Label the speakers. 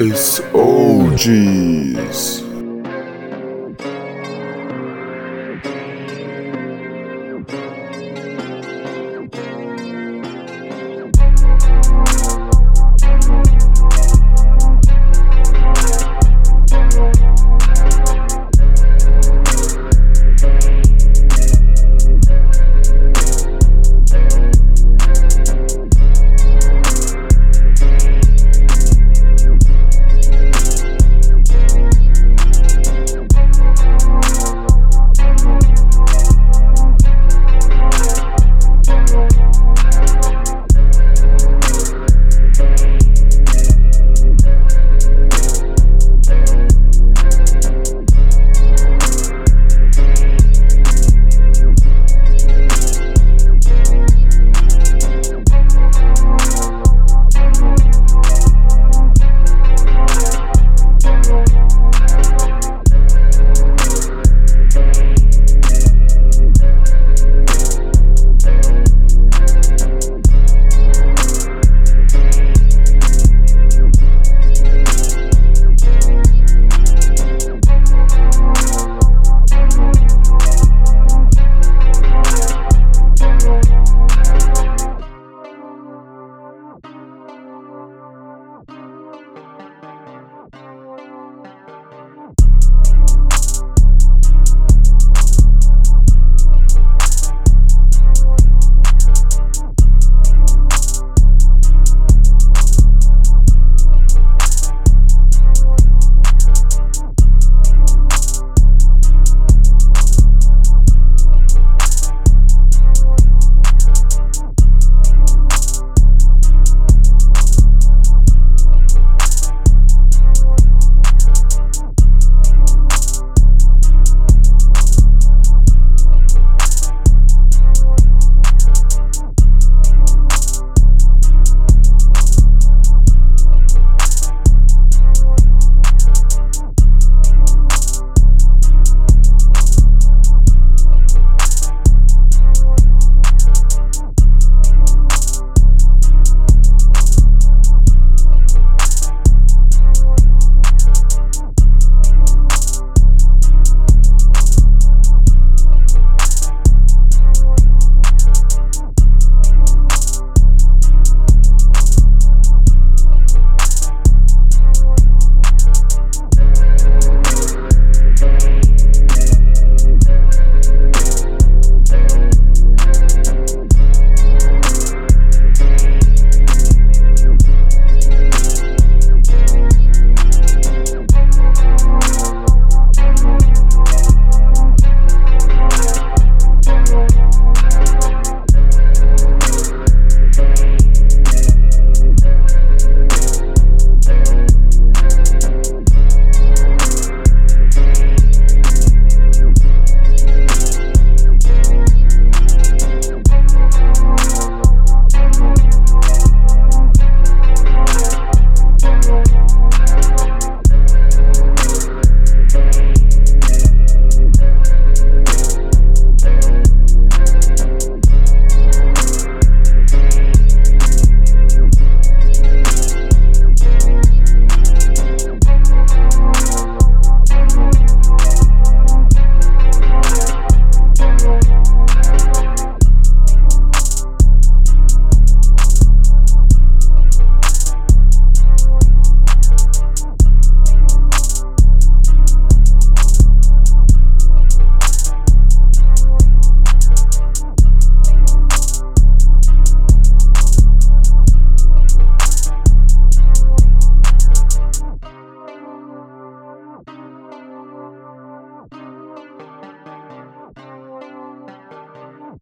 Speaker 1: It's OGs.